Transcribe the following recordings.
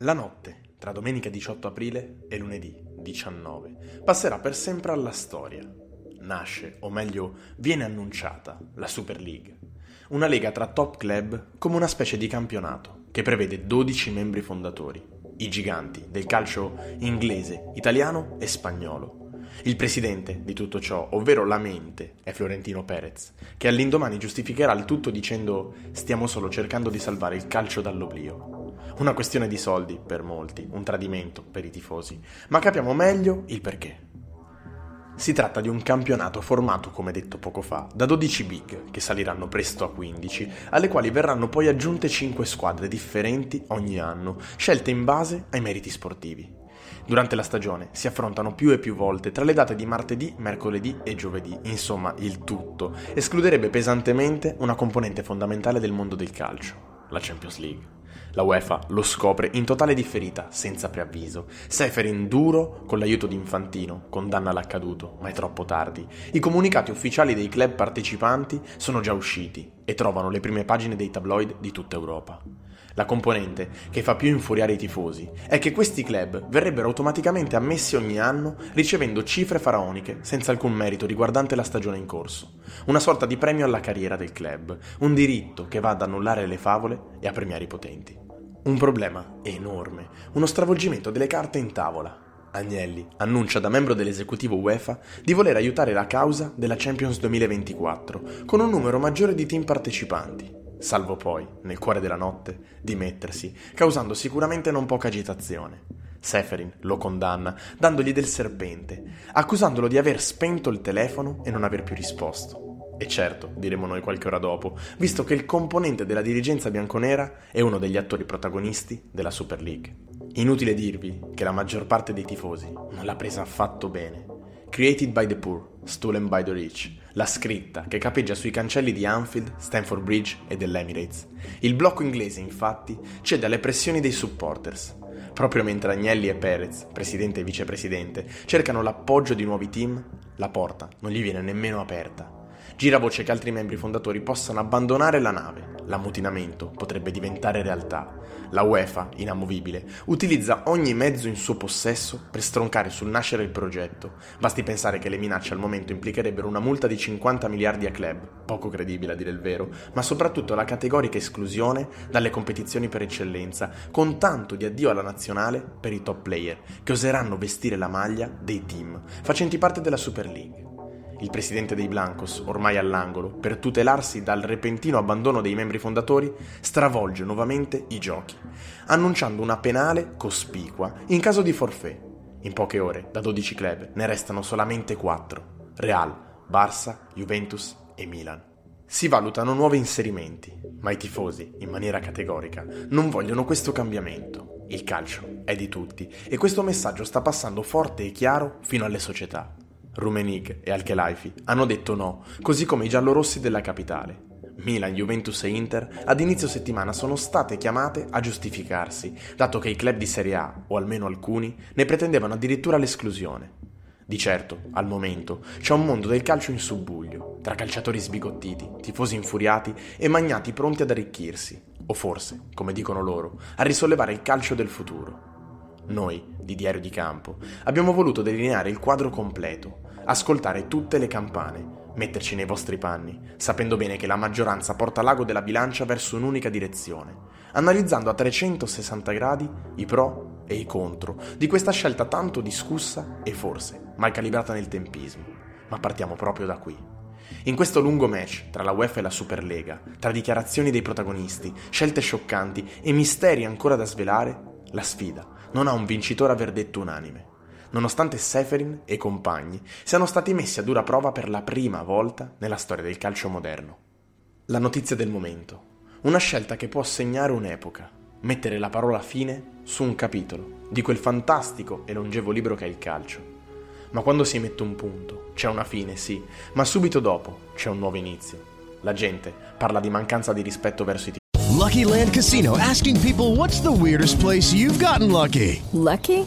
La notte tra domenica 18 aprile e lunedì 19 passerà per sempre alla storia. Nasce, o meglio, viene annunciata la Super League, una lega tra top club come una specie di campionato che prevede 12 membri fondatori, i giganti del calcio inglese, italiano e spagnolo. Il presidente di tutto ciò, ovvero la mente, è Florentino Perez, che all'indomani giustificherà il tutto dicendo stiamo solo cercando di salvare il calcio dall'oblio. Una questione di soldi per molti, un tradimento per i tifosi, ma capiamo meglio il perché. Si tratta di un campionato formato, come detto poco fa, da 12 big, che saliranno presto a 15, alle quali verranno poi aggiunte 5 squadre differenti ogni anno, scelte in base ai meriti sportivi. Durante la stagione si affrontano più e più volte tra le date di martedì, mercoledì e giovedì, insomma il tutto escluderebbe pesantemente una componente fondamentale del mondo del calcio, la Champions League. La UEFA lo scopre in totale differita, senza preavviso. Seferin duro, con l'aiuto di Infantino, condanna l'accaduto, ma è troppo tardi. I comunicati ufficiali dei club partecipanti sono già usciti e trovano le prime pagine dei tabloid di tutta Europa. La componente che fa più infuriare i tifosi è che questi club verrebbero automaticamente ammessi ogni anno ricevendo cifre faraoniche senza alcun merito riguardante la stagione in corso. Una sorta di premio alla carriera del club, un diritto che va ad annullare le favole e a premiare i potenti. Un problema enorme, uno stravolgimento delle carte in tavola. Agnelli annuncia da membro dell'esecutivo UEFA di voler aiutare la causa della Champions 2024 con un numero maggiore di team partecipanti, salvo poi, nel cuore della notte, dimettersi, causando sicuramente non poca agitazione. Seferin lo condanna, dandogli del serpente, accusandolo di aver spento il telefono e non aver più risposto. E certo, diremo noi qualche ora dopo, visto che il componente della dirigenza bianconera è uno degli attori protagonisti della Super League. Inutile dirvi che la maggior parte dei tifosi non l'ha presa affatto bene. Created by the poor, stolen by the rich, la scritta che capeggia sui cancelli di Anfield, Stamford Bridge e dell'Emirates. Il blocco inglese, infatti, cede alle pressioni dei supporters. Proprio mentre Agnelli e Perez, presidente e vicepresidente, cercano l'appoggio di nuovi team, la porta non gli viene nemmeno aperta. Gira voce che altri membri fondatori possano abbandonare la nave. L'ammutinamento potrebbe diventare realtà. La UEFA, inamovibile, utilizza ogni mezzo in suo possesso per stroncare sul nascere il progetto. Basti pensare che le minacce al momento implicherebbero una multa di 50 miliardi a club, poco credibile a dire il vero, ma soprattutto la categorica esclusione dalle competizioni per eccellenza, con tanto di addio alla nazionale per i top player, che oseranno vestire la maglia dei team, facenti parte della Super League. Il presidente dei Blancos, ormai all'angolo, per tutelarsi dal repentino abbandono dei membri fondatori, stravolge nuovamente i giochi, annunciando una penale cospicua in caso di forfait. In poche ore, da 12 club, ne restano solamente 4: Real, Barça, Juventus e Milan. Si valutano nuovi inserimenti, ma i tifosi, in maniera categorica, non vogliono questo cambiamento. Il calcio è di tutti e questo messaggio sta passando forte e chiaro fino alle società. Rumenig e Alchelaifi hanno detto no, così come i giallorossi della capitale. Milan, Juventus e Inter ad inizio settimana sono state chiamate a giustificarsi, dato che i club di Serie A, o almeno alcuni, ne pretendevano addirittura l'esclusione. Di certo, al momento, c'è un mondo del calcio in subbuglio, tra calciatori sbigottiti, tifosi infuriati e magnati pronti ad arricchirsi, o forse, come dicono loro, a risollevare il calcio del futuro. Noi, di Diario di Campo, abbiamo voluto delineare il quadro completo, ascoltare tutte le campane, metterci nei vostri panni, sapendo bene che la maggioranza porta l'ago della bilancia verso un'unica direzione, analizzando a 360 gradi i pro e i contro di questa scelta tanto discussa e forse mal calibrata nel tempismo. Ma partiamo proprio da qui. In questo lungo match tra la UEFA e la Superlega, tra dichiarazioni dei protagonisti, scelte scioccanti e misteri ancora da svelare, la sfida non ha un vincitore a verdetto unanime nonostante Seferin e compagni siano stati messi a dura prova per la prima volta nella storia del calcio moderno. La notizia del momento. Una scelta che può segnare un'epoca, mettere la parola fine su un capitolo di quel fantastico e longevo libro che è il calcio. Ma quando si mette un punto, c'è una fine, sì, ma subito dopo c'è un nuovo inizio. La gente parla di mancanza di rispetto verso i tifosi. Lucky Land Casino asking people what's the weirdest place you've gotten lucky? Lucky?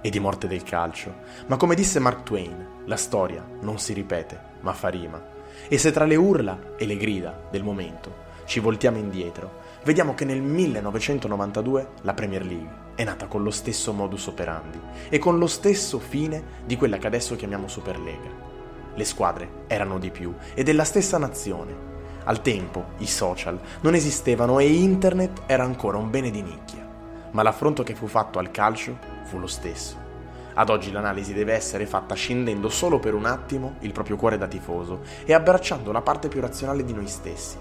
e di morte del calcio. Ma come disse Mark Twain, la storia non si ripete, ma fa rima. E se tra le urla e le grida del momento ci voltiamo indietro, vediamo che nel 1992 la Premier League è nata con lo stesso modus operandi e con lo stesso fine di quella che adesso chiamiamo Superlega. Le squadre erano di più e della stessa nazione. Al tempo i social non esistevano e internet era ancora un bene di nicchia, ma l'affronto che fu fatto al calcio fu lo stesso. Ad oggi l'analisi deve essere fatta scendendo solo per un attimo il proprio cuore da tifoso e abbracciando la parte più razionale di noi stessi.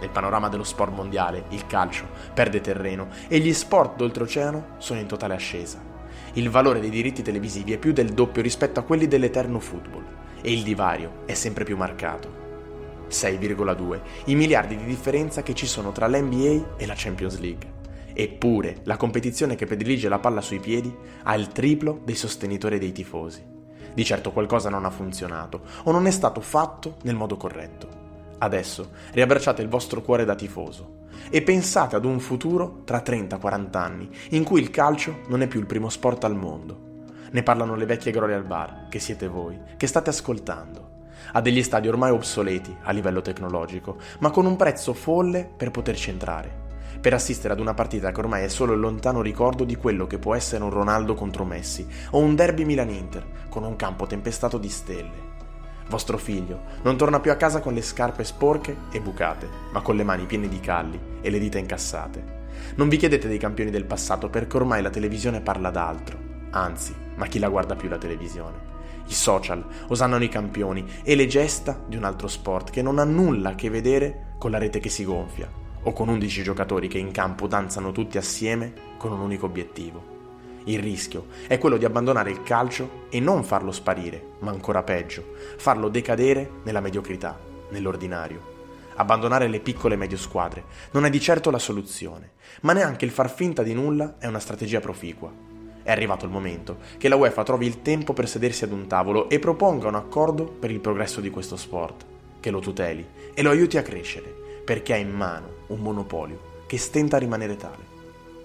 Nel panorama dello sport mondiale, il calcio perde terreno e gli sport d'oltreoceano sono in totale ascesa. Il valore dei diritti televisivi è più del doppio rispetto a quelli dell'eterno football e il divario è sempre più marcato. 6,2 i miliardi di differenza che ci sono tra l'NBA e la Champions League. Eppure la competizione che predilige la palla sui piedi ha il triplo dei sostenitori dei tifosi. Di certo qualcosa non ha funzionato o non è stato fatto nel modo corretto. Adesso riabbracciate il vostro cuore da tifoso e pensate ad un futuro tra 30-40 anni in cui il calcio non è più il primo sport al mondo. Ne parlano le vecchie glorie al bar, che siete voi, che state ascoltando. Ha degli stadi ormai obsoleti a livello tecnologico, ma con un prezzo folle per poterci entrare per assistere ad una partita che ormai è solo il lontano ricordo di quello che può essere un Ronaldo contro Messi o un derby Milan-Inter con un campo tempestato di stelle. Vostro figlio non torna più a casa con le scarpe sporche e bucate, ma con le mani piene di calli e le dita incassate. Non vi chiedete dei campioni del passato perché ormai la televisione parla d'altro, anzi, ma chi la guarda più la televisione? I social osannano i campioni e le gesta di un altro sport che non ha nulla a che vedere con la rete che si gonfia, o con 11 giocatori che in campo danzano tutti assieme con un unico obiettivo. Il rischio è quello di abbandonare il calcio e non farlo sparire, ma ancora peggio, farlo decadere nella mediocrità, nell'ordinario. Abbandonare le piccole e medie squadre non è di certo la soluzione, ma neanche il far finta di nulla è una strategia proficua. È arrivato il momento che la UEFA trovi il tempo per sedersi ad un tavolo e proponga un accordo per il progresso di questo sport, che lo tuteli e lo aiuti a crescere, perché ha in mano un monopolio che stenta a rimanere tale.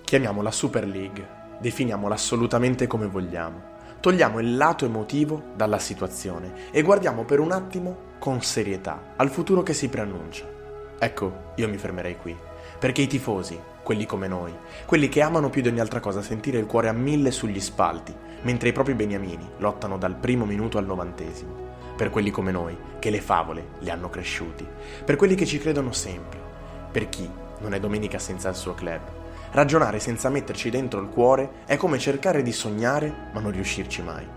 Chiamiamola Super League, definiamola assolutamente come vogliamo. Togliamo il lato emotivo dalla situazione e guardiamo per un attimo con serietà al futuro che si preannuncia. Ecco, io mi fermerei qui, perché i tifosi, quelli come noi, quelli che amano più di ogni altra cosa sentire il cuore a mille sugli spalti, mentre i propri beniamini lottano dal primo minuto al novantesimo, per quelli come noi, che le favole li hanno cresciuti, per quelli che ci credono sempre, per chi non è domenica senza il suo club. Ragionare senza metterci dentro il cuore è come cercare di sognare ma non riuscirci mai.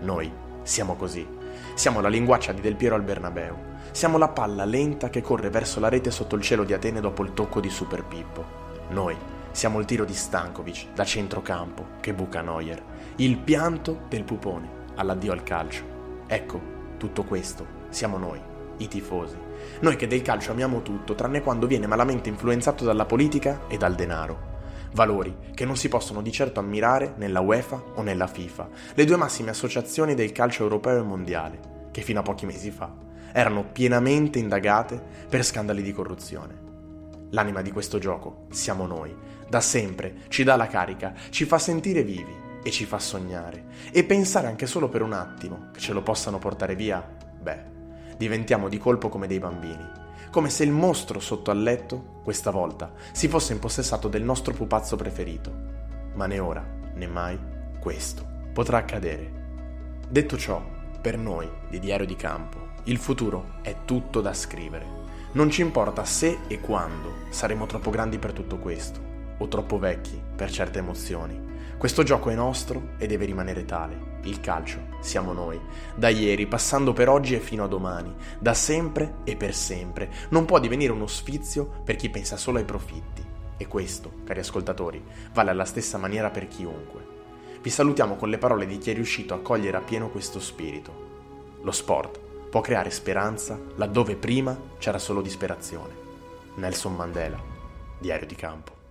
Noi siamo così. Siamo la linguaccia di Del Piero al Bernabeu. Siamo la palla lenta che corre verso la rete sotto il cielo di Atene dopo il tocco di Super Pippo. Noi siamo il tiro di Stankovic da centrocampo che buca Neuer. Il pianto del pupone all'addio al calcio. Ecco, tutto questo siamo noi, i tifosi. Noi che del calcio amiamo tutto, tranne quando viene malamente influenzato dalla politica e dal denaro. Valori che non si possono di certo ammirare nella UEFA o nella FIFA, le due massime associazioni del calcio europeo e mondiale, che fino a pochi mesi fa erano pienamente indagate per scandali di corruzione. L'anima di questo gioco siamo noi, da sempre ci dà la carica, ci fa sentire vivi e ci fa sognare. E pensare anche solo per un attimo che ce lo possano portare via, beh, diventiamo di colpo come dei bambini, come se il mostro sotto al letto, questa volta, si fosse impossessato del nostro pupazzo preferito. Ma né ora né mai questo potrà accadere. Detto ciò, per noi di Diario di Campo, il futuro è tutto da scrivere. Non ci importa se e quando saremo troppo grandi per tutto questo. O troppo vecchi per certe emozioni. Questo gioco è nostro e deve rimanere tale. Il calcio siamo noi, da ieri, passando per oggi e fino a domani, da sempre e per sempre. Non può divenire uno sfizio per chi pensa solo ai profitti. E questo, cari ascoltatori, vale alla stessa maniera per chiunque. Vi salutiamo con le parole di chi è riuscito a cogliere appieno questo spirito. Lo sport può creare speranza laddove prima c'era solo disperazione. Nelson Mandela, Diario di campo.